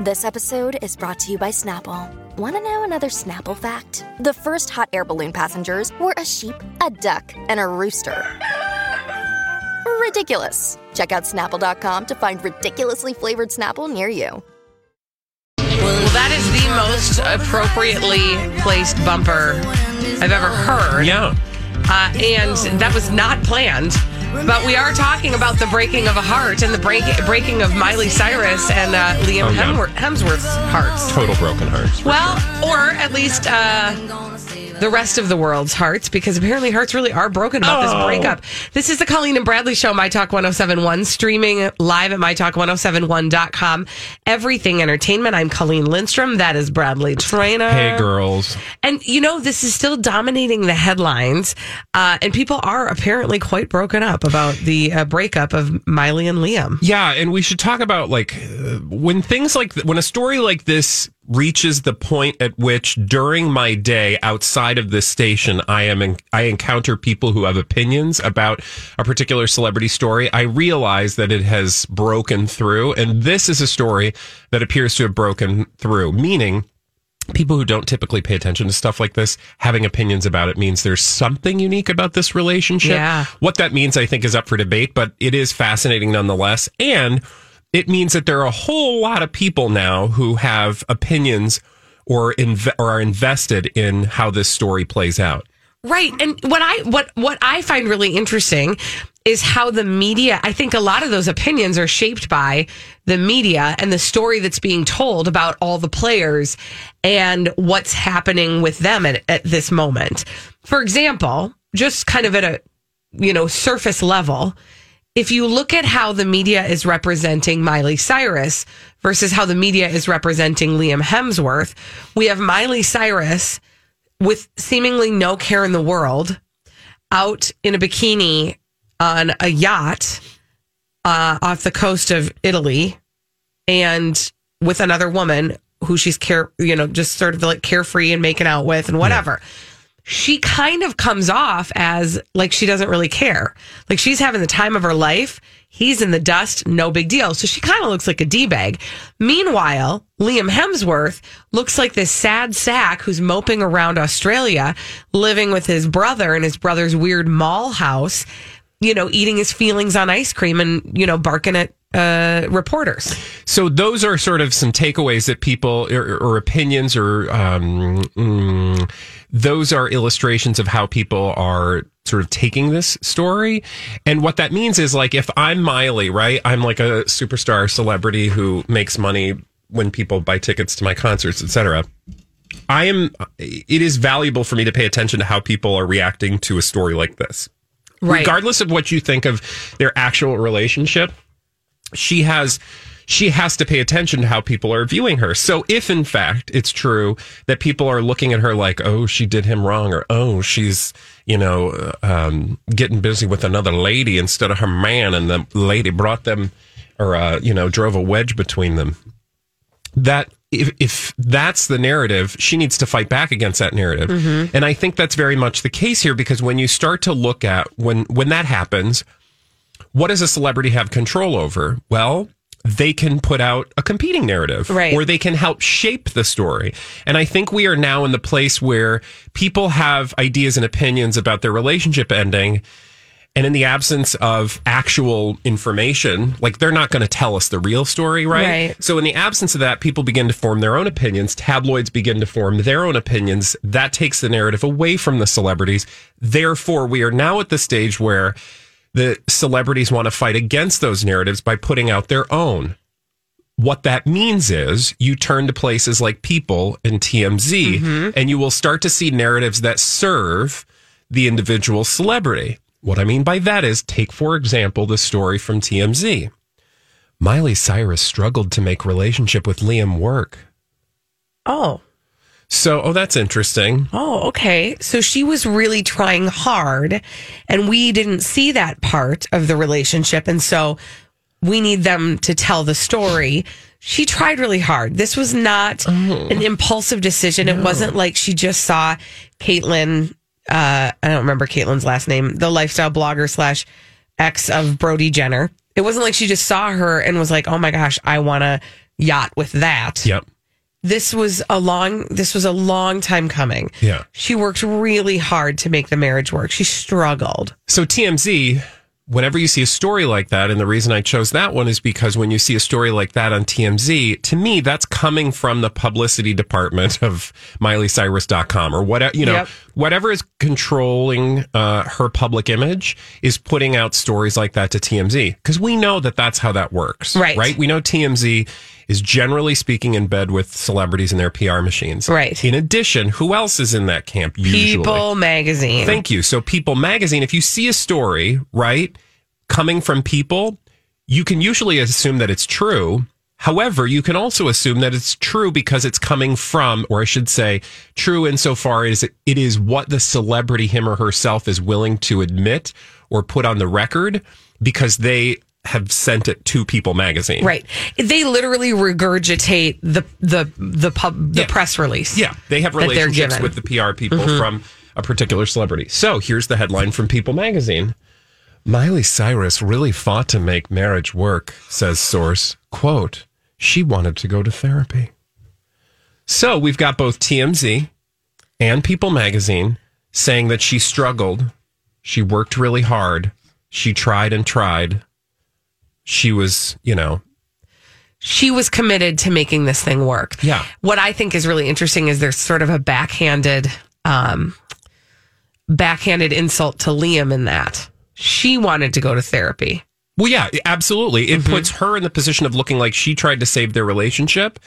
This episode is brought to you by Snapple. Want to know another Snapple fact? The first hot air balloon passengers were a sheep, a duck, and a rooster. Ridiculous. Check out snapple.com to find ridiculously flavored Snapple near you. Well, that is the most appropriately placed bumper I've ever heard. Yeah. Uh, and that was not planned. But we are talking about the breaking of a heart and the break, breaking of Miley Cyrus and uh, Liam Oh, Hemsworth's hearts. Total broken hearts. Well, or at least uh, the rest of the world's hearts, because apparently hearts really are broken about Oh. this breakup. This is the Colleen and Bradley Show, My Talk 1071, streaming live at MyTalk1071.com. Everything Entertainment. I'm Colleen Lindstrom. That is Bradley Traynor. Hey, girls. And you know, this is still dominating the headlines, uh, and people are apparently quite broken up about the uh, breakup of Miley and Liam. Yeah, and we should talk about like uh, when things like when a story like this reaches the point at which during my day outside of this station I am in, I encounter people who have opinions about a particular celebrity story I realize that it has broken through and this is a story that appears to have broken through meaning people who don't typically pay attention to stuff like this having opinions about it means there's something unique about this relationship. Yeah. What that means, I think, is up for debate, but it is fascinating nonetheless. And it means that there are a whole lot of people now who have opinions or, inve- or are invested in how this story plays out. Right. And what I what what I find really interesting is how the media I think a lot of those opinions are shaped by the media and the story that's being told about all the players and what's happening with them at, at this moment. For example, just kind of at a you know surface level, if you look at how the media is representing Miley Cyrus versus how the media is representing Liam Hemsworth, we have Miley Cyrus with seemingly no care in the world out in a bikini on a yacht uh, off the coast of Italy and with another woman who she's care, you know, just sort of like carefree and making out with and whatever. She kind of comes off as like she doesn't really care. Like she's having the time of her life. He's in the dust, no big deal. So she kind of looks like a D bag. Meanwhile, Liam Hemsworth looks like this sad sack who's moping around Australia, living with his brother in his brother's weird mall house, you know, eating his feelings on ice cream and, you know, barking at uh, reporters. So those are sort of some takeaways that people or, or opinions or um, mm, those are illustrations of how people are sort of taking this story. And what that means is like if I'm Miley, right? I'm like a superstar celebrity who makes money when people buy tickets to my concerts, etc. I am it is valuable for me to pay attention to how people are reacting to a story like this. Right. Regardless of what you think of their actual relationship, she has she has to pay attention to how people are viewing her. So if in fact it's true that people are looking at her like, oh, she did him wrong, or oh, she's you know um, getting busy with another lady instead of her man, and the lady brought them or uh, you know drove a wedge between them. That if if that's the narrative, she needs to fight back against that narrative, and I think that's very much the case here because when you start to look at when when that happens what does a celebrity have control over? Well, they can put out a competing narrative Right. or they can help shape the story. And I think we are now in the place where people have ideas and opinions about their relationship ending. And in the absence of actual information, like they're not going to tell us the real story, right? Right. So in the absence of that, people begin to form their own opinions. Tabloids begin to form their own opinions. That takes the narrative away from the celebrities. Therefore, we are now at the stage where the celebrities want to fight against those narratives by putting out their own. What that means is you turn to places like People and TMZ, mm-hmm. and you will start to see narratives that serve the individual celebrity. What I mean by that is take, for example, the story from TMZ. Miley Cyrus struggled to make relationship with Liam work. Oh. So, oh, that's interesting. Oh, okay. So she was really trying hard, and we didn't see that part of the relationship. And so we need them to tell the story. She tried really hard. This was not an impulsive decision. It wasn't like she just saw Caitlyn. Uh, I don't remember Caitlyn's last name, the lifestyle blogger slash ex of Brody Jenner. It wasn't like she just saw her and was like, oh my gosh, I want to yacht with that Yep. This was a long this was a long time coming. Yeah. She worked really hard to make the marriage work. She struggled. So TMZ, whenever you see a story like that, and the reason I chose that one is because when you see a story like that on TMZ, to me, that's coming from the publicity department of MileyCyrus.com or whatever, you know, Yep. Whatever is controlling uh, her public image is putting out stories like that to TMZ because we know that that's how that works. Right. Right. We know TMZ is generally speaking in bed with celebrities and their PR machines. Right. In addition, who else is in that camp usually? People magazine. Thank you. So, People Magazine, if you see a story, right, coming from People, you can usually assume that it's true. However, you can also assume that it's true because it's coming from, or I should say, true insofar as it, is what the celebrity, him or herself, is willing to admit or put on the record because they have sent it to People Magazine. right. They literally regurgitate the the the pub the Yeah. press release. Yeah, they have relationships with the PR people mm-hmm. from a particular celebrity. So here's the headline from People magazine. Miley Cyrus really fought to make marriage work, says source. Quote, she wanted to go to therapy. So we've got both TMZ and People magazine saying that she struggled. She worked really hard. She tried and tried. She was, you know, She was committed to making this thing work. Yeah. What I think is really interesting is there's sort of a backhanded um backhanded insult to Liam in that. She wanted to go to therapy. Well, yeah, absolutely. It puts her in the position of looking like she tried to save their relationship,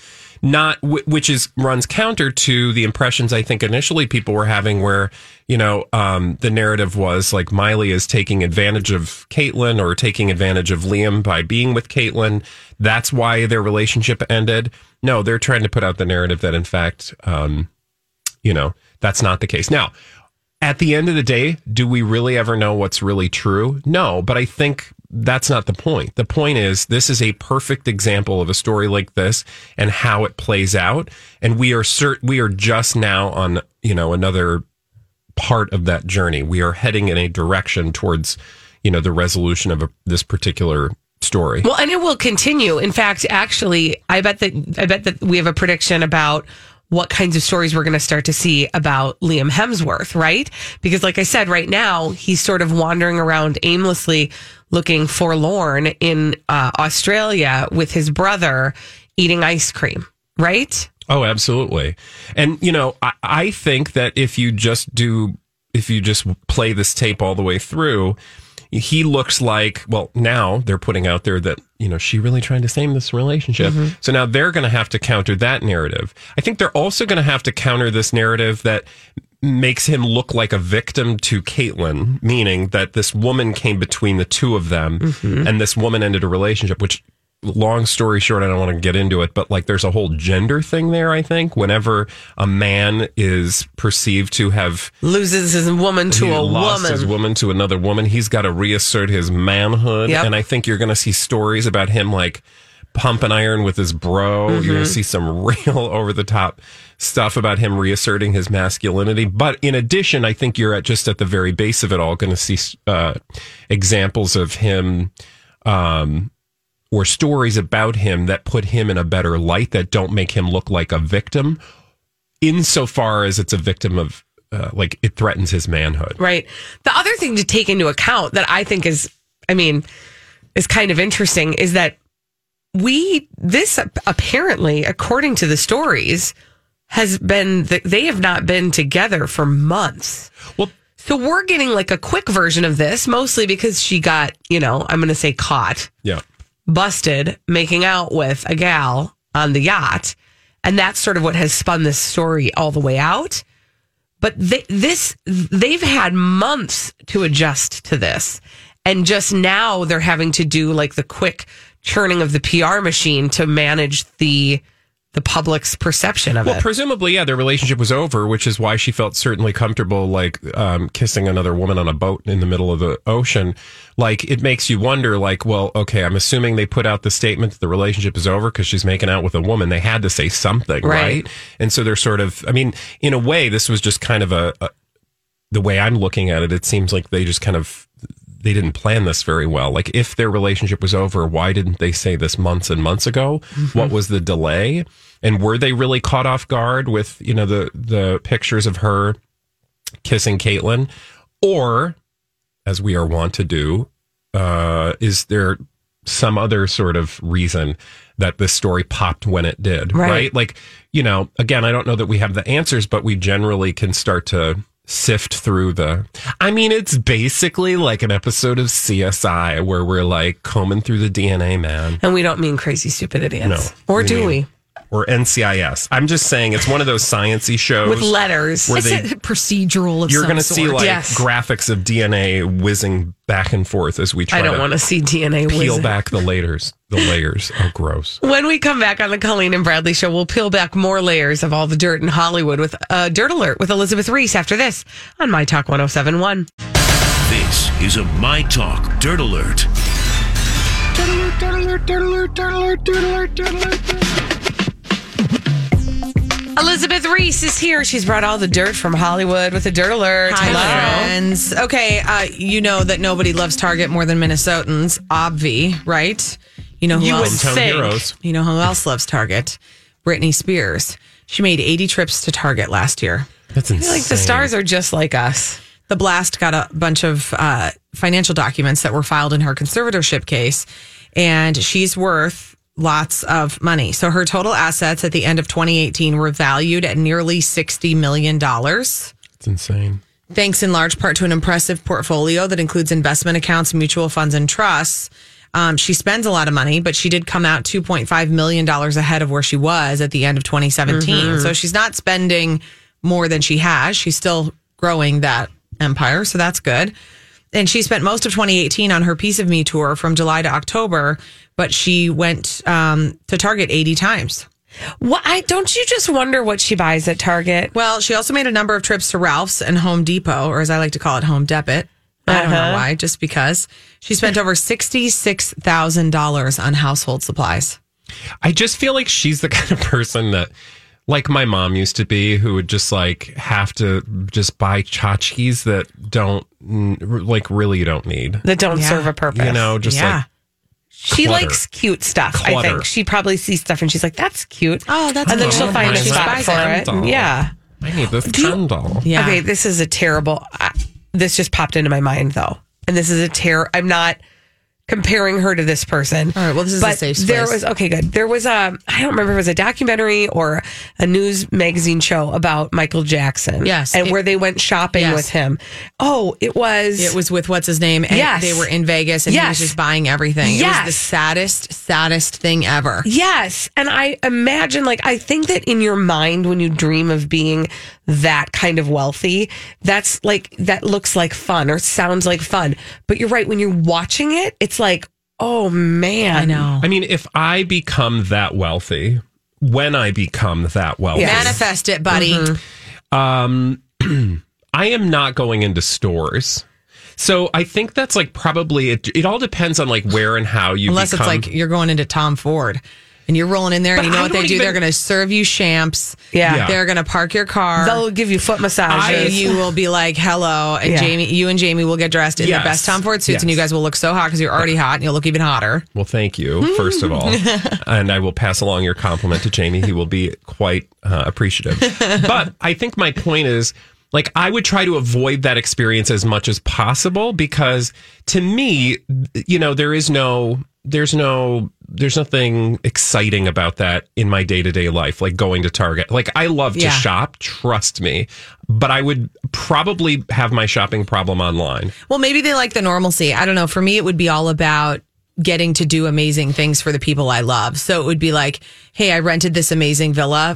not which is runs counter to the impressions I think initially people were having, where you know um, the narrative was like Miley is taking advantage of Caitlyn or taking advantage of Liam by being with Caitlyn. That's why their relationship ended. No, they're trying to put out the narrative that in fact, um, you know, that's not the case. Now, at the end of the day, do we really ever know what's really true? No, but I think that's not the point. The point is this is a perfect example of a story like this and how it plays out. And we are cert- we are just now on, you know, another part of that journey. We are heading in a direction towards, you know, the resolution of a, this particular story. Well, and it will continue. In fact, actually, I bet that I bet that we have a prediction about what kinds of stories we're going to start to see about Liam Hemsworth, right? Because like I said, right now he's sort of wandering around aimlessly looking forlorn in uh, Australia with his brother eating ice cream, right? Oh, absolutely. And, you know, I, I think that if you just do, if you just play this tape all the way through, he looks like, well, now they're putting out there that, you know, she really trying to save this relationship. So now they're going to have to counter that narrative. I think they're also going to have to counter this narrative that makes him look like a victim to Caitlyn, meaning that this woman came between the two of them mm-hmm. and this woman ended a relationship, which long story short, I don't want to get into it, but like there's a whole gender thing there, I think. Whenever a man is perceived to have Loses his woman to a woman. his woman to another woman, he's got to reassert his manhood. Yep. And I think you're going to see stories about him like pump and iron with his bro. You're Mm-hmm. going to see some real over the top stuff about him reasserting his masculinity. But in addition, I think you're at just at the very base of it all going to see uh, examples of him. Um, or stories about him that put him in a better light that don't make him look like a victim insofar as it's a victim of uh, like it threatens his manhood Right. The other thing to take into account that I think is, I mean, is kind of interesting is that we, this apparently, according to the stories, has been, they have not been together for months. well So we're getting like a quick version of this, mostly because she got, you know, I'm going to say caught, yeah busted making out with a gal on the yacht. And that's sort of what has spun this story all the way out. But they, this, they've had months to adjust to this. And just now they're having to do like the quick churning of the PR machine to manage the the public's perception of Well, it. Well, presumably, yeah, their relationship was over, which is why she felt certainly comfortable, like um, kissing another woman on a boat in the middle of the ocean. Like, it makes you wonder, like, well, okay, I'm assuming they put out the statement that the relationship is over because she's making out with a woman. They had to say something, Right. right? And so they're sort of, I mean, in a way, this was just kind of a, a the way I'm looking at it, it seems like they just kind of they didn't plan this very well. Like if their relationship was over, why didn't they say this months and months ago? What was the delay? And were they really caught off guard with, you know, the the pictures of her kissing Caitlyn? Or, as we are wont to do, uh, is there some other sort of reason that this story popped when it did? Right. right? Like, you know, again, I don't know that we have the answers, but we generally can start to sift through the. I mean, it's basically like an episode of CSI where we're like combing through the DNA, man. and we don't mean crazy stupid idiots. No. Or We do mean- we? Or NCIS. I'm just saying it's one of those sciency shows With letters. where It's they a procedural of you're going to see like Yes. graphics of DNA whizzing back and forth as we try I don't want to see DNA peel whizzing. back the layers. The layers. Oh, gross. When we come back on the Colleen and Bradley show, we'll peel back more layers of all the dirt in Hollywood with uh, Dirt Alert with Elizabeth Reese after this on My Talk 1071. This is a My Talk Dirt Alert. Elizabeth Reese is here. She's brought all the dirt from Hollywood with a Dirt Alert. Hi, Hello. friends. Okay, uh, you know that nobody loves Target more than Minnesotans. Obvi, right? You know who You else? Hometown think. heroes. You know who else loves Target? Britney Spears. She made 80 trips to Target last year. That's insane. Like the stars are just like us. The blast got a bunch of uh, financial documents that were filed in her conservatorship case, and she's worth lots of money. So her total assets at the end of 2018 were valued at nearly $60 million. It's insane. thanks in large part to an impressive portfolio that includes investment accounts, mutual funds, and trusts. Um, she spends a lot of money, but she did come out $2.5 million ahead of where she was at the end of 2017. So she's not spending more than she has. She's still growing that empire. So that's good. And she spent most of 2018 on her Piece of Me tour from July to October, but she went um, to Target 80 times. Well, I don't you just wonder what she buys at Target? Well, she also made a number of trips to Ralph's and Home Depot, or as I like to call it, Home Depot. I don't know Uh-huh. why, just because. She spent over $66,000 on household supplies. I just feel like she's the kind of person that, like my mom used to be, who would just like have to just buy tchotchkes that don't, like, really don't need. That don't Yeah. serve a purpose. You know, just Yeah. like, she clutter. likes cute stuff. I think she probably sees stuff and she's like, "That's cute." Oh, that's and then cute. she'll find a spot for it. it. Candle. Yeah. I need this candle. Yeah. Okay, this is a terrible. I this just popped into my mind though, and this is a terror. I'm not comparing her to this person. All right, well, this is a but safe There was okay, good. There was a I don't remember if it was a documentary or a news magazine show about Michael Jackson. Yes, and it- where they went shopping Yes. with him. Oh, it was. It was with what's his name? And Yes. They were in Vegas and he was just buying everything. It Yes. was the saddest, saddest thing ever. Yes. And I imagine, like, I think that in your mind, when you dream of being that kind of wealthy, that's like, that looks like fun or sounds like fun. But you're right. When you're watching it, it's like, oh man. I know. I mean, if I become that wealthy, when I become that wealthy, Yes. Manifest it, buddy. um, I am not going into stores. So I think that's like probably it. It all depends on like where and how you. Unless become, it's like you're going into Tom Ford and you're rolling in there and you know I what they don't even- They're going to serve you champs. Yeah. Yeah. They're going to park your car. They'll give you foot and massages. you will be like, hello. And Yeah. Jamie, you and Jamie will get dressed in Yes. their best Tom Ford suits and you guys will look so hot because you're already hot and you'll look even hotter. Well, thank you, first of all. and I will pass along your compliment to Jamie. He will be quite uh, appreciative. but I think my point is like, I would try to avoid that experience as much as possible because to me, you know, there is no, there's no, there's nothing exciting about that in my day to day life, like going to Target. Like, I love to Yeah. shop, trust me, but I would probably have my shopping problem online. Well, maybe they like the normalcy. I don't know. For me, it would be all about getting to do amazing things for the people I love. So it would be like, hey, I rented this amazing villa.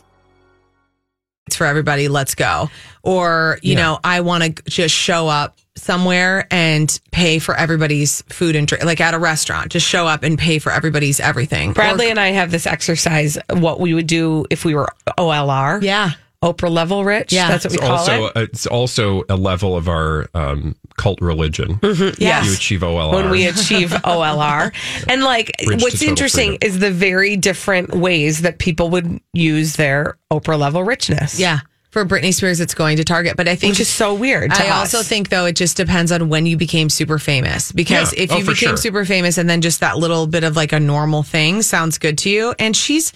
For everybody. Let's go. Or, you know, I want to just show up somewhere and pay for everybody's food and drink, like at a restaurant, just show up and pay for everybody's everything. Bradley Or- and I have this exercise, what we would do if we were OLR. yeah. Oprah level rich. Yeah. That's what we It's call also it. it's also a level of our um, cult religion. Yes. You achieve OLR. when we achieve OLR. And like Bridge what's interesting freedom. is the very different ways that people would use their Oprah level richness. Yeah. For Britney Spears, it's going to Target. But I think Which is so weird to I us. also think though it just depends on when you became super famous. Because Yeah. if Oh, you became sure. super famous and then just that little bit of like a normal thing sounds good to you. And she's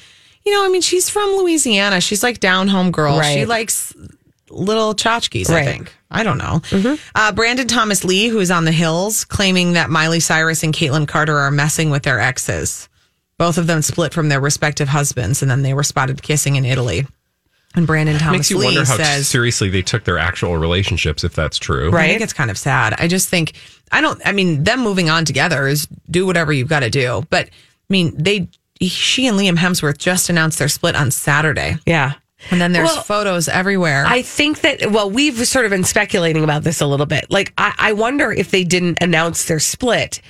you know, I mean, she's from Louisiana. She's like down home girl. Right. She likes little tchotchkes, I think. I don't know. Uh, Brandon Thomas Lee, who is on the Hills, claiming that Miley Cyrus and Kaitlynn Carter are messing with their exes. Both of them split from their respective husbands, and then they were spotted kissing in Italy. And Brandon Thomas makes you Lee wonder how says, seriously they took their actual relationships, if that's true. Right, I Right. think it's kind of sad. I just think I don't. I mean, them moving on together is do whatever you've got to do. But I mean, they she and Liam Hemsworth just announced their split on Saturday, Yeah. and then there's Well, photos everywhere. I think that, well, we've sort of been speculating about this a little bit. Like, I, I wonder if they didn't announce their split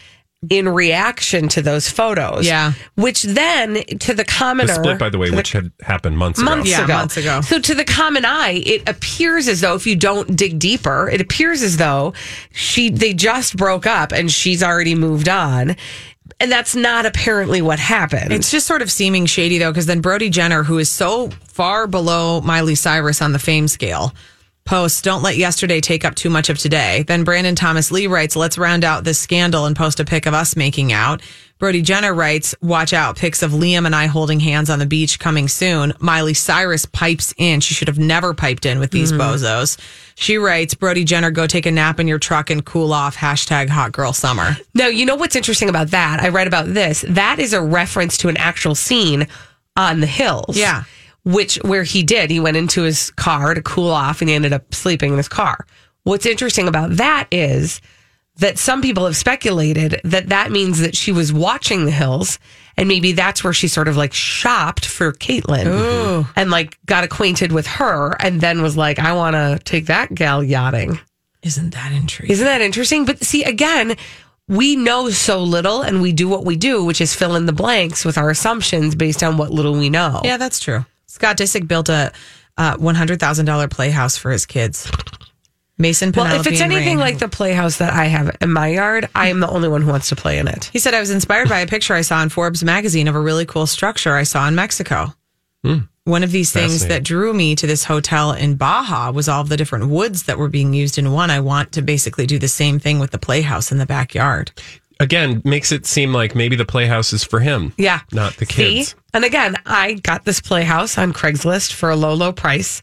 in reaction to those photos. Yeah. Which then, to the The commoner. split, by the way, to which had happened months, months ago. Yeah, ago. months ago. So to the common eye, it appears as though if you don't dig deeper, it appears as though she they just broke up and she's already moved on. And that's not apparently what happened. It's just sort of seeming shady though, because then Brody Jenner, who is so far below Miley Cyrus on the fame scale, posts, Don't let yesterday take up too much of today. Then Brandon Thomas Lee writes, Let's round out this scandal and post a pic of us making out. Brody Jenner writes, Watch out, pics of Liam and I holding hands on the beach coming soon. Miley Cyrus pipes in. She should have never piped in with these mm-hmm. bozos. She writes, Brody Jenner, go take a nap in your truck and cool off. Hashtag hot girl summer. No, you know what's interesting about that? I read about this. That is a reference to an actual scene on the hills. Yeah. Which where he did. He went into his car to cool off and he ended up sleeping in his car. What's interesting about that is that some people have speculated that that means that she was watching the hills and maybe that's where she sort of like shopped for Caitlyn and like got acquainted with her and then was like, I want to take that gal yachting. Isn't that intriguing? Isn't that interesting? But see, again, we know so little and we do what we do, which is fill in the blanks with our assumptions based on what little we know. Yeah, that's true. Scott Disick built a uh, one hundred thousand dollar playhouse for his kids. Mason, Well, if it's and anything Reign. like the playhouse that I have in my yard, I am the only one who wants to play in it. he said, I was inspired by a picture I saw in Forbes magazine of a really cool structure I saw in Mexico. One of these things that drew me to this hotel in Baja was all of the different woods that were being used in one. I want to basically do the same thing with the playhouse in the backyard. Again, makes it seem like maybe the playhouse is for him. Yeah. Not the See? kids. And again, I got this playhouse on Craigslist for a low, low price.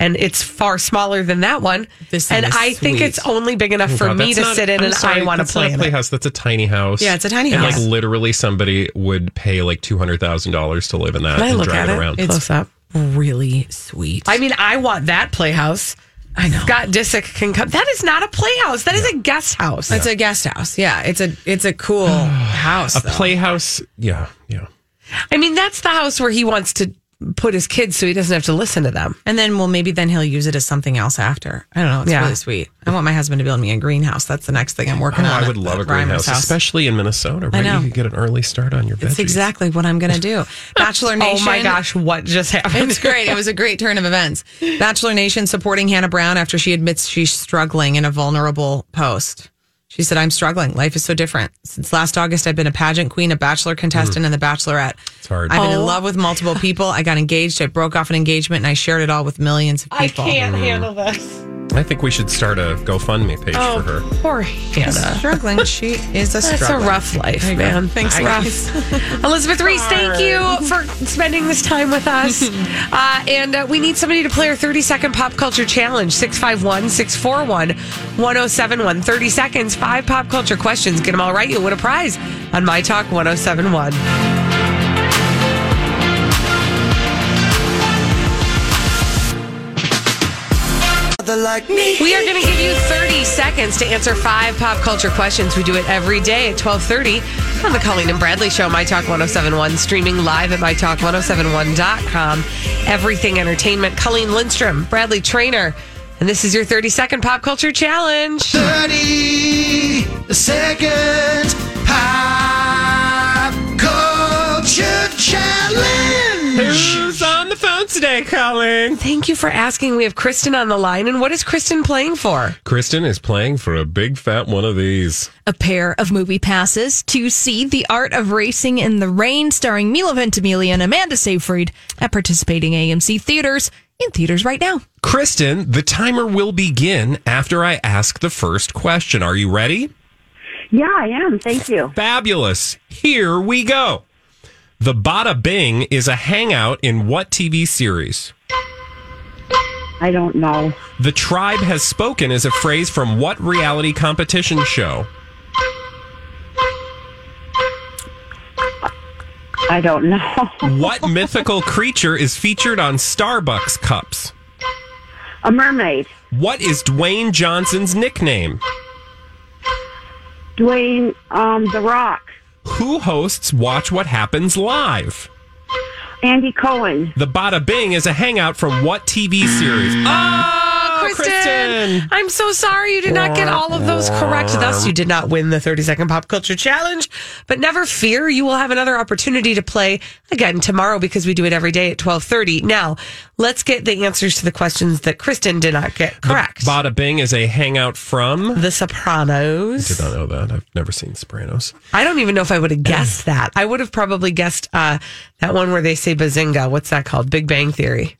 And it's far smaller than that one. This thing and is I think it's only big enough oh for God, me to not- sit in I'm and sorry, I want to that's play not a in it. playhouse. That's a tiny house. Yeah, it's a tiny and house. like literally somebody would pay like two hundred thousand dollars to live in that Can I and look drive at it it around. close up? Really sweet. I mean, I want that playhouse. I know. Scott Disick can come. That is not a playhouse. That is a guest house. It's a guest house. Yeah, it's a it's a cool house. a though. playhouse. Yeah, yeah. I mean, that's the house where he wants to put his kids so he doesn't have to listen to them. And then, well, maybe then he'll use it as something else after. I don't know. It's Yeah. really sweet. I want my husband to build me a greenhouse. That's the next thing I'm working Oh, on. I would at- love a at Reimer's greenhouse, house. especially in Minnesota. Right? know. You could get an early start on your veggies. It's exactly what I'm going to do. Bachelor Nation. Oh my gosh, what just happened? It's great. It was a great turn of events. Bachelor Nation supporting Hannah Brown after she admits she's struggling in a vulnerable post. She said, I'm struggling. Life is so different. Since last August, I've been a pageant queen, a bachelor contestant, and the bachelorette. It's hard. I've been Oh. in love with multiple people. I got engaged. I broke off an engagement and I shared it all with millions of people. I can't mm-hmm. handle this. I think we should start a GoFundMe page Oh, for her. poor Hannah. Struggling. She is a That's a rough life, There you go. man. Thanks, I- rough. Elizabeth Reese, thank you for spending this time with us. uh, and uh, we need somebody to play our 30 second pop culture challenge 651 641 1071. 30 seconds, five pop culture questions. Get them all right. You'll win a prize on My Talk 1071. We are going to give you 30 seconds to answer five pop culture questions. We do it every day at 1230 on the Colleen and Bradley Show, My Talk 1071, streaming live at MyTalk1071.com. Everything Entertainment. Colleen Lindstrom, Bradley Traynor. And this is your 30 second pop culture challenge. 30 second pop culture challenge. Today, Colin? Thank you for asking. We have Kristen on the line. And what is Kristen playing for? Kristen is playing for a big fat one of these. a pair of movie passes to see The Art of Racing in the Rain, starring Milo Ventimiglia and Amanda Seyfried at participating AMC theaters in theaters right now. Kristen, the timer will begin after I ask the first question. Are you ready? Yeah, I am. Thank you. Fabulous. Here we go. The Bada Bing is a hangout in what TV series? I don't know. The tribe has spoken is a phrase from what reality competition show? I don't know. What mythical creature is featured on Starbucks cups? A mermaid. What is Dwayne Johnson's nickname? Dwayne, um, The Rock. Who hosts Watch What Happens Live? Andy Cohen. The Bada Bing is a hangout from what TV series? Oh, Kristen, Kristen. I'm so sorry you did not get all of those correct. Thus, you did not win the 30 second pop culture challenge. But never fear, you will have another opportunity to play again tomorrow because we do it every day at 1230. Now, let's get the answers to the questions that Kristen did not get correct. Bada Bing is a hangout from. The Sopranos. I did not know that. I've never seen Sopranos. I don't even know if I would have guessed that. I would have probably guessed uh, that one where they say bazinga. What's that called? Big Bang Theory.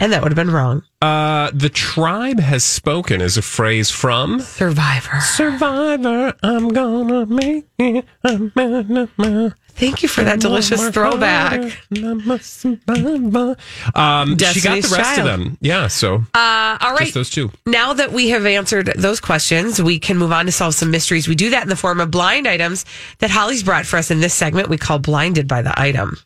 And that would have been wrong. Uh, the tribe has spoken is a phrase from Survivor. Survivor. I'm gonna make it. Thank you for that delicious throwback. harder. I'm a survivor. Um, she got the rest Child. of them. Yeah, so Uh, all right. just those two. Now that we have answered those questions, we can move on to solve some mysteries. We do that in the form of blind items that Holly's brought for us in this segment we call Blinded by the Item.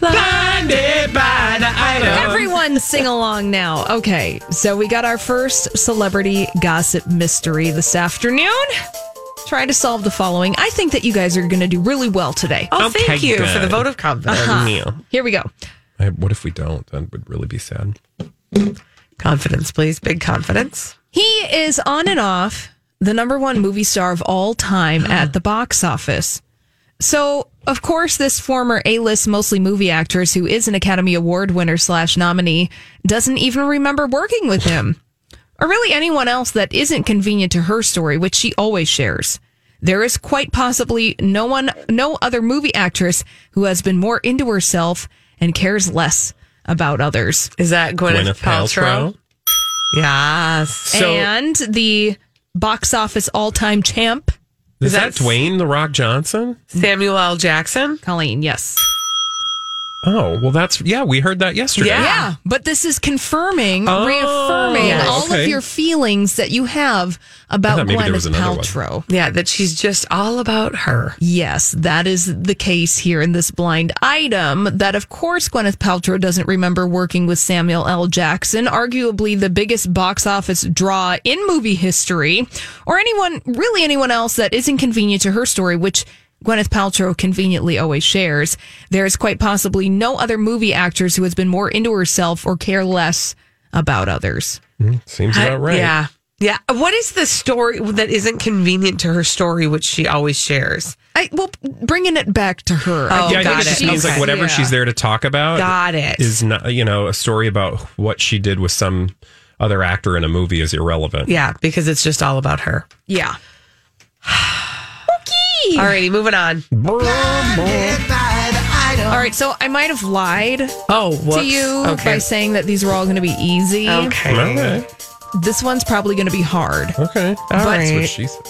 Blinded by the item. Everyone sing along now. Okay, so we got our first celebrity gossip mystery this afternoon. Try to solve the following. I think that you guys are going to do really well today. Oh, thank Okay, you for the good. vote of confidence. Uh-huh. Yeah. Here we go. I- What if we don't? That would really be sad. Confidence, please. Big confidence. He is on and off the number one movie star of all time at the box office. So, of course, this former A-list, mostly movie actress who is an Academy Award winner slash nominee doesn't even remember working with him, or really anyone else that isn't convenient to her story, which she always shares. There is quite possibly no one, no other movie actress who has been more into herself and cares less about others. Is that Gwyneth, Gwyneth Paltrow? Paltrow. Yes. So and the box office all-time champ, is that that's- Dwayne the Rock Johnson? Samuel L. Jackson? Colleen. Yes. Oh well, that's yeah. We heard that yesterday. Yeah. Yeah, but this is confirming, Oh, reaffirming yes. all okay. of your feelings that you have about thought maybe there was Gwyneth another one. Paltrow. Yeah, that she's just all about her. Yes, that is the case here in this blind item. That, of course, Gwyneth Paltrow doesn't remember working with Samuel L. Jackson, arguably the biggest box office draw in movie history, or anyone, really anyone else that is inconvenient to her story, which Gwyneth Paltrow conveniently always shares, there is quite possibly no other movie actress who has been more into herself or care less about others. Mm-hmm. Seems about right. Yeah. Yeah. What is the story that isn't convenient to her story, which she always shares? I well, bringing it back to her. Oh, yeah, I think got it just it. means like whatever Yeah. she's there to talk about. Got it. Is not you know a story about what she did with some other actor in a movie is irrelevant. Yeah, because it's just all about her. Yeah. Alrighty, moving on. All right, so I might have lied Oh, whoops. to you Okay. by saying that these were all going to be easy. Okay. Okay. This one's probably going to be hard. Okay. All That's what right. she said.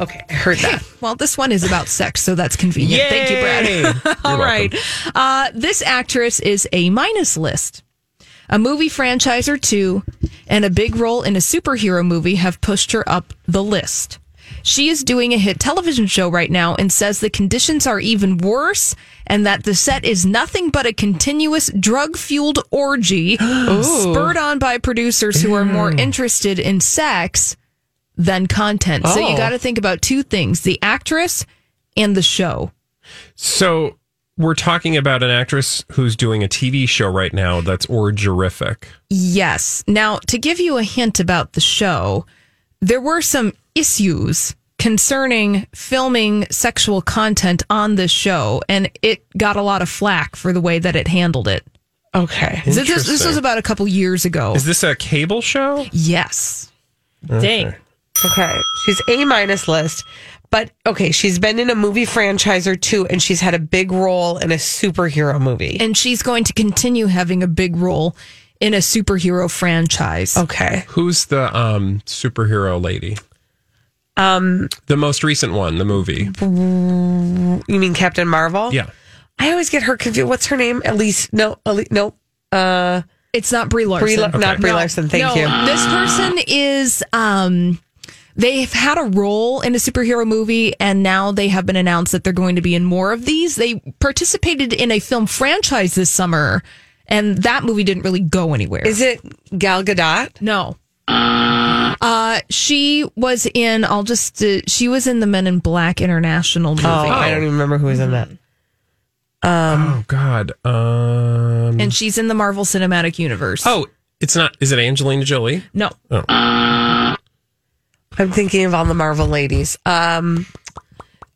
Okay. I heard that. Well, this one is about sex, so that's convenient. Thank you, Brad. Yay! All You're right. Uh, this actress is a minus list. A movie franchise or two and a big role in a superhero movie have pushed her up the list. She is doing a hit television show right now and says the conditions are even worse and that the set is nothing but a continuous drug fueled orgy spurred on by producers who are more interested in sex than content. So you Oh. got to think about two things the actress and the show. So we're talking about an actress who's doing a TV show right now that's orgerific. Yes. Now, to give you a hint about the show, there were some issues concerning filming sexual content on this show, and it got a lot of flack for the way that it handled it. Okay. So this, this was about a couple years ago. Is this a cable show? yes. Dang. Okay. She's A minus list. But okay, she's been in a movie franchise or two and she's had a big role in a superhero movie. And she's going to continue having a big role in a superhero franchise. Okay. Who's the um, superhero lady? Um The most recent one, the movie. you mean Captain Marvel? Yeah. I always get her confused. What's her name? Elise no Elise, no uh It's not Brie Larson. Brie, La- not Brie Larson, thank no, you. This person is um they've had a role in a superhero movie and now they have been announced that they're going to be in more of these. They participated in a film franchise this summer and that movie didn't really go anywhere. Is it Gal Gadot? No. Uh she was in I'll just uh, she was in the Men in Black International movie. Oh, I don't even remember who was in that. Um, oh God. Um. And she's in the Marvel Cinematic Universe. oh, it's not. Is it Angelina Jolie? no. Oh. I'm thinking of all the Marvel ladies. Um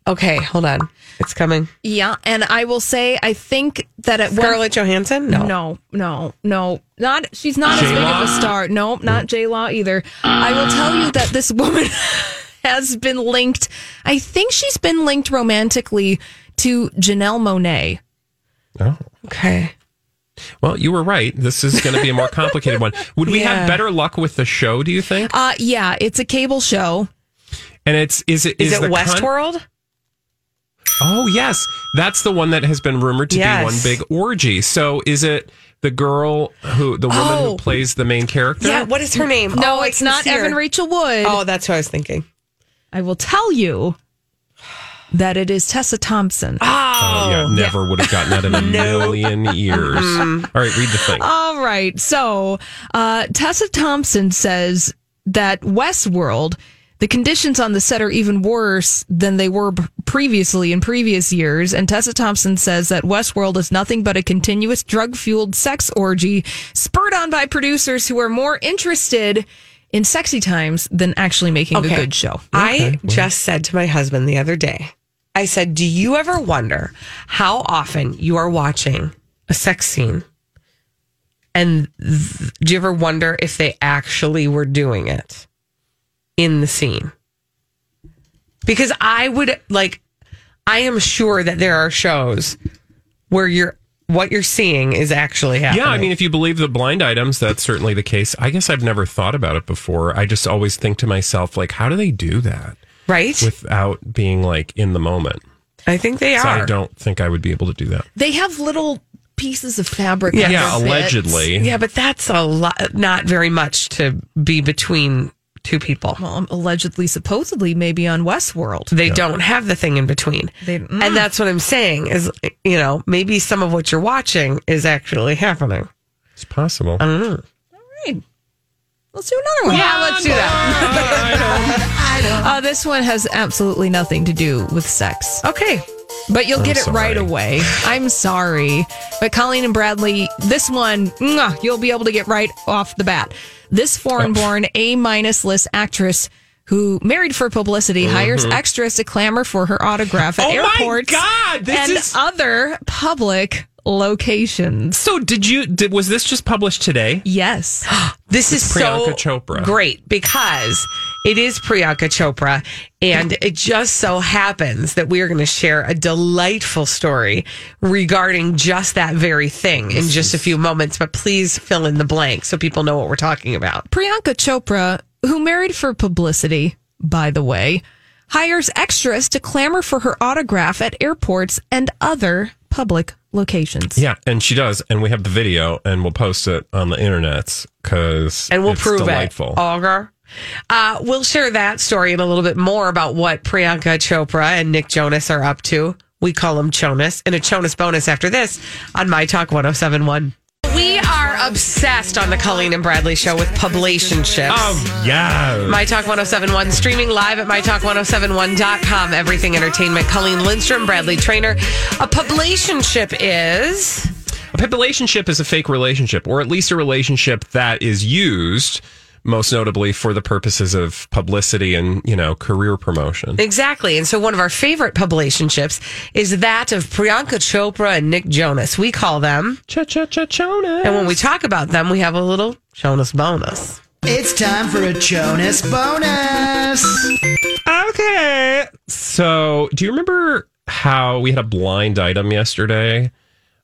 Okay, hold on. It's coming. Yeah, and I will say I think that at one Scarlett Johansson? No. No, no, no. Not she's not as big of a star. No, not J Law either. I will tell you that this woman has been linked. I think she's been linked romantically to Janelle Monáe. Oh. Okay. Well, you were right. This is going to be a more complicated one. Would we Yeah. have better luck with the show? Do you think? Uh yeah, it's a cable show. And it's is it Is, is it the con- Westworld? Oh yes, that's the one that has been rumored to Yes. be one big orgy. So is it the girl who the woman Oh. who plays the main character? Yeah, what is her name? No, Oh, it's not. Evan Rachel Wood. Oh, that's who I was thinking. I will tell you that it is Tessa Thompson. Oh, yeah, never would have gotten that in a million years. Mm-hmm. All right, read the thing. All right. So, uh, Tessa Thompson says that Westworld, the conditions on the set are even worse than they were previously in previous years. And Tessa Thompson says that Westworld is nothing but a continuous drug fueled sex orgy spurred on by producers who are more interested in sexy times than actually making a good show. I just said to my husband the other day, I said, Do you ever wonder how often you are watching a sex scene? And th- do you ever wonder if they actually were doing it in the scene? Because I would like, I am sure that there are shows where you're what you're seeing is actually happening. Yeah, I mean, if you believe the blind items, that's certainly the case. I guess I've never thought about it before. I just always think to myself, like, how do they do that right? without being like in the moment? I think they So are. I don't think I would be able to do that. They have little pieces of fabric. Yeah. Yeah, allegedly. Yeah, but that's a lot, not very much to be between two people. Well, allegedly, supposedly, maybe on Westworld. They don't have the thing in between. They- mm. And that's what I'm saying is, you know, maybe some of what you're watching is actually happening. It's possible. I don't know. Let's do another one. Yeah, let's do that. Uh, this one has absolutely nothing to do with sex. Okay. But you'll I'm get it right away. I'm sorry. But Colleen and Bradley, this one, you'll be able to get right off the bat. This foreign born A minus list actress who married for publicity hires extras to clamor for her autograph at Mm-hmm. Oh my airports God, this and is- other public locations. So did you? Did, was this just published today? Yes. This is Priyanka so Chopra. great because it is Priyanka Chopra, and it just so happens that we are going to share a delightful story regarding just that very thing in just a few moments. But please fill in the blank so people know what we're talking about. Priyanka Chopra, who married for publicity, by the way, hires extras to clamor for her autograph at airports and other public locations. Yeah, and she does, and we have the video, and we'll post it on the internet because and we'll it's prove delightful. it. Auger. Uh, we'll share that story and a little bit more about what Priyanka Chopra and Nick Jonas are up to. We call him Jonas, and a Jonas bonus after this on My Talk 1071. Obsessed on the Colleen and Bradley show with publicationships. Oh yeah, My Talk 1071, streaming live at MyTalk1071.com. Everything Entertainment. Colleen Lindstrom, Bradley Traynor. A publicationship is. a relationship is a fake relationship, or at least a relationship that is used most notably for the purposes of publicity and you know career promotion. Exactly. And so one of our favorite publicationships is that of Priyanka Chopra and Nick Jonas. We call them Cha cha cha Jonas. And when we talk about them, we have a little Jonas bonus. It's time for a Jonas bonus. Okay. So, do you remember how we had a blind item yesterday?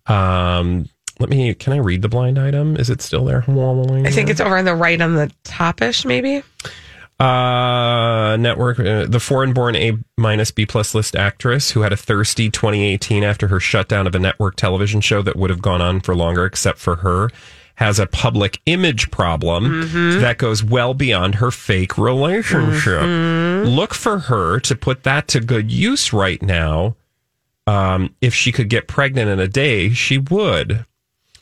Um, let me. Can I read the blind item? Is it still there? I think it's over on the right on the topish, maybe. Uh, network, uh, the foreign born A minus B plus list actress who had a thirsty 2018 after her shutdown of a network television show that would have gone on for longer, except for her, has a public image problem that goes well beyond her fake relationship. Look for her to put that to good use right now. Um, if she could get pregnant in a day, she would.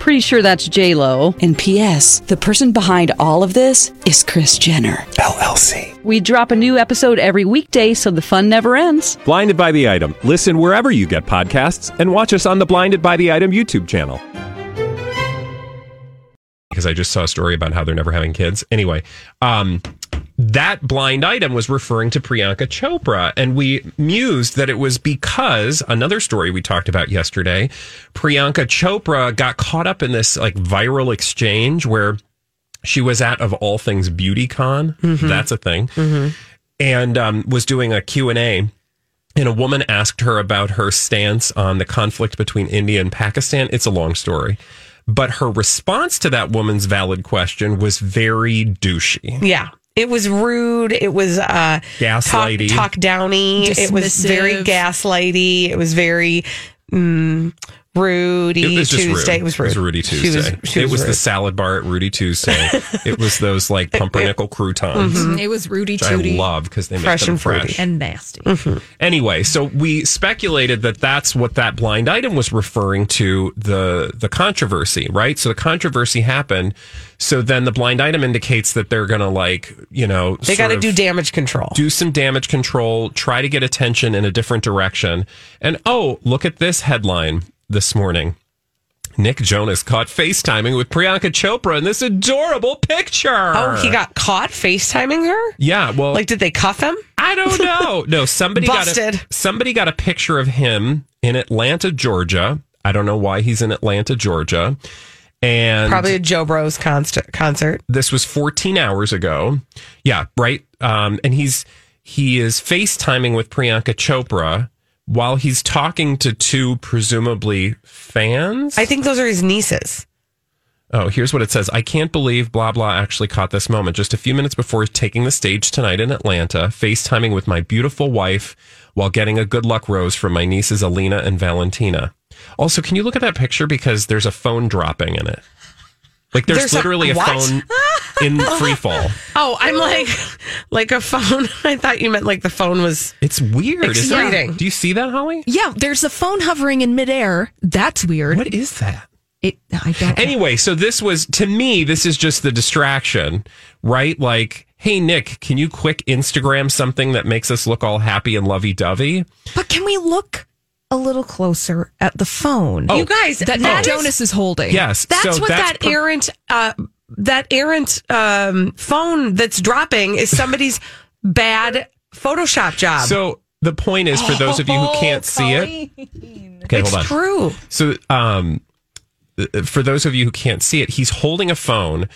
Pretty sure that's J Lo. And P.S. The person behind all of this is Kris Jenner LLC. We drop a new episode every weekday, so the fun never ends. Blinded by the item. Listen wherever you get podcasts, and watch us on the Blinded by the Item YouTube channel. because I just saw a story about how they're never having kids. Anyway, um, that blind item was referring to Priyanka Chopra, and we mused that it was because another story we talked about yesterday, Priyanka Chopra got caught up in this like viral exchange where she was at of all things BeautyCon, that's a thing, and um, was doing a Q and A. And a woman asked her about her stance on the conflict between India and Pakistan. It's a long story. But her response to that woman's valid question was very douchey. Yeah. It was rude. It was uh, Gaslighty. talk, talk downy. It was very gaslighty. It was very mm, Rudy It was Tuesday. rude. It was rude. Rudy She Tuesday. was- she it was the salad bar at Rudy Tuesday. it was those like pumpernickel mm-hmm. croutons. Mm-hmm. It was Rudy Tuesday. I love because they make Fresh them and fruity. fresh. and nasty. Mm-hmm. Anyway, so we speculated that that's what that blind item was referring to the the controversy, right? So the controversy happened. So then the blind item indicates that they're going to like, you know, They got to do damage control. do some damage control, try to get attention in a different direction. And oh, look at this headline this morning. Nick Jonas caught FaceTiming with Priyanka Chopra in this adorable picture. Oh, he got caught FaceTiming her? Yeah, well, Like, did they cuff him? I don't know. No, somebody got Busted. a, somebody got a picture of him in Atlanta, Georgia. I don't know why he's in Atlanta, Georgia. And Probably a Joe Bros concert. concert. this was 14 hours ago. Yeah, right. Um, and he's he is FaceTiming with Priyanka Chopra while he's talking to two presumably fans. I think those are his nieces. Oh, here's what it says. I can't believe blah blah actually caught this moment. Just a few minutes before taking the stage tonight in Atlanta, FaceTiming with my beautiful wife while getting a good luck rose from my nieces Alena and Valentina. Also, can you look at that picture because there's a phone dropping in it? Like there's, There's literally a, what? phone in free fall. Oh, I'm like, like a phone. I thought you meant like the phone was. It's weird. isn't? Exciting. Do you see that, Holly? Yeah, there's a phone hovering in midair. That's weird. What is that? It, I don't. Anyway, so this was to me, this is just the distraction, right? Like, hey Nick, can you quick Instagram something that makes us look all happy and lovey dovey? But can we look a little closer at the phone? Oh. You guys, that that Nick is- Jonas is holding. Yes. That's so what that's that per- errant, uh, that errant um, phone that's dropping is somebody's bad Photoshop job. So the point is for those of you who can't see it. Okay, it's hold on. true. So, um, for those of you who can't see it, he's holding a phone,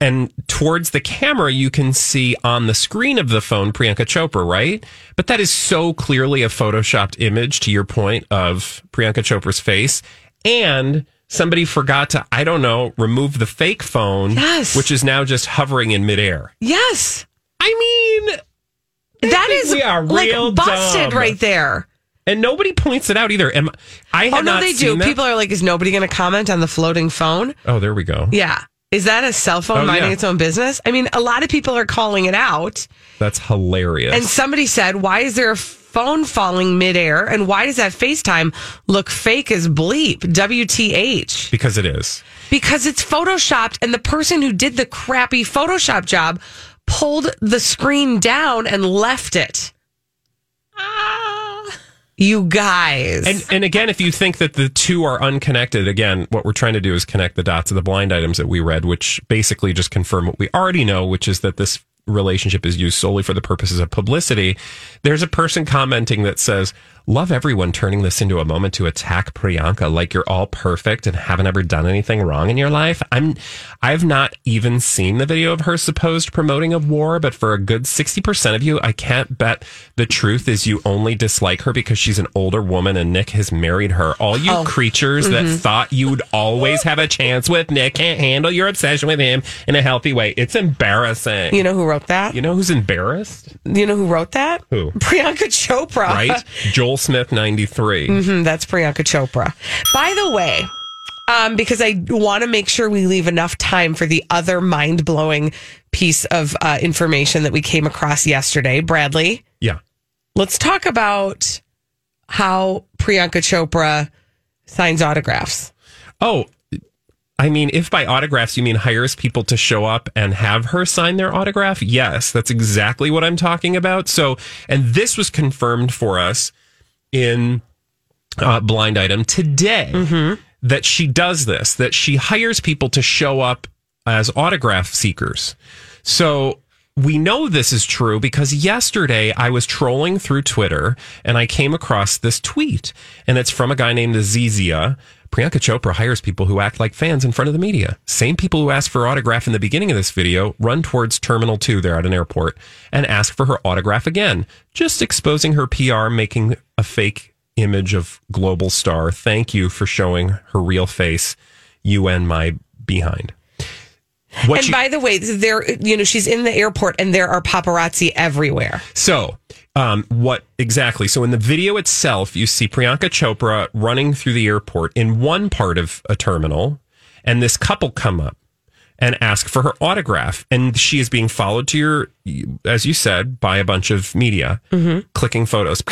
and towards the camera, you can see on the screen of the phone Priyanka Chopra, right? But that is so clearly a photoshopped image. To your point of Priyanka Chopra's face, and somebody forgot to, I don't know, remove the fake phone, Yes. which is now just hovering in midair. Yes, I mean, that is we are real like busted dumb. right there. and nobody points it out either. Am I have Oh no, they do. that. People are like, is nobody going to comment on the floating phone? oh, there we go. Yeah. Is that a cell phone Oh, minding yeah. its own business? I mean, a lot of people are calling it out. That's hilarious. And somebody said, why is there a phone falling midair? And why does that FaceTime look fake as bleep? WTH. because it is. Because it's photoshopped and the person who did the crappy Photoshop job pulled the screen down and left it. Ah. You guys. And and again, if you think that the two are unconnected, again, what we're trying to do is connect the dots of the blind items that we read, which basically just confirm what we already know, which is that this relationship is used solely for the purposes of publicity. There's a person commenting that says, Love everyone turning this into a moment to attack Priyanka like you're all perfect and haven't ever done anything wrong in your life. I'm I've not even seen the video of her supposed promoting of war, but for a good 60% of you, I can't bet the truth is you only dislike her because she's an older woman and Nick has married her. All you Oh. creatures that mm-hmm. thought you'd always have a chance with Nick can't handle your obsession with him in a healthy way. It's embarrassing. you know who wrote that? You know who's embarrassed? You know who wrote that? Who? Priyanka Chopra. Right? Joel Smith 93. Mhm, that's Priyanka Chopra. By the way, um, because I want to make sure we leave enough time for the other mind blowing piece of uh, information that we came across yesterday, Bradley. Yeah. Let's talk about how Priyanka Chopra signs autographs. Oh, I mean, if by autographs you mean hires people to show up and have her sign their autograph, yes, that's exactly what I'm talking about. So, and this was confirmed for us in uh, Blind Item today that she does this, that she hires people to show up as autograph seekers. So, we know this is true because yesterday I was trolling through Twitter and I came across this tweet, and it's from a guy named Azizia. Priyanka Chopra hires people who act like fans in front of the media. Same people who asked for autograph in the beginning of this video run towards Terminal 2 there at an airport and ask for her autograph again, just exposing her PR, making a fake image of global star. Thank you for showing her real face. You and my behind. What and you- by the way, there, you know, she's in the airport and there are paparazzi everywhere. So, um, what exactly? So, in the video itself, you see Priyanka Chopra running through the airport in one part of a terminal, and this couple come up and ask for her autograph. And she is being followed to your, as you said, by a bunch of media clicking photos.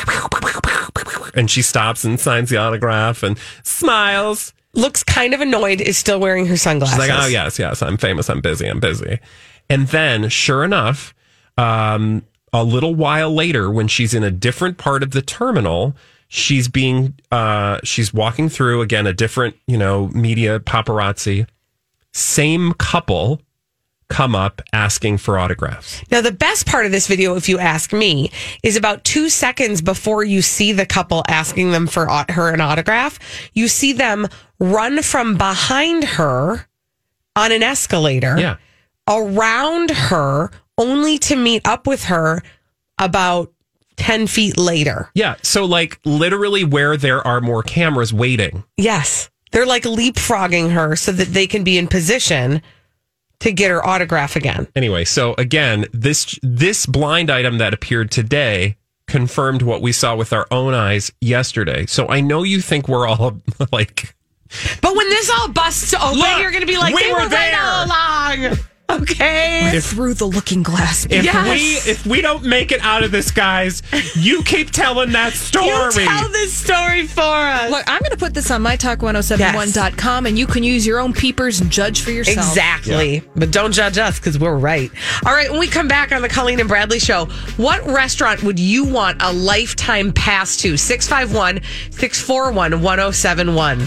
And she stops and signs the autograph and smiles. Looks kind of annoyed, is still wearing her sunglasses. She's like, oh, yes, yes, I'm famous. I'm busy. I'm busy. And then, sure enough, um, a little while later, when she's in a different part of the terminal, she's being, uh, she's walking through again, a different, you know, media paparazzi. Same couple come up asking for autographs. Now, the best part of this video, if you ask me, is about two seconds before you see the couple asking them for her an autograph. You see them run from behind her on an escalator Yeah. around her, only to meet up with her about 10 feet later. Yeah. So, like, literally where there are more cameras waiting. Yes. They're like leapfrogging her so that they can be in position to get her autograph again. Anyway, so again, this this blind item that appeared today confirmed what we saw with our own eyes yesterday. So I know you think we're all like But when this all busts open, Look, you're going to be like, we they were were right all along. Okay. through the looking glass. If Yes. we if we don't make it out of this, guys, you keep telling that story. You tell this story for us. Look, I'm going to put this on mytalk1071.com and you can use your own peepers and judge for yourself. Exactly. But don't judge us because we're right. All right. When we come back on the Colleen and Bradley show, what restaurant would you want a lifetime pass to? 651 641 1071.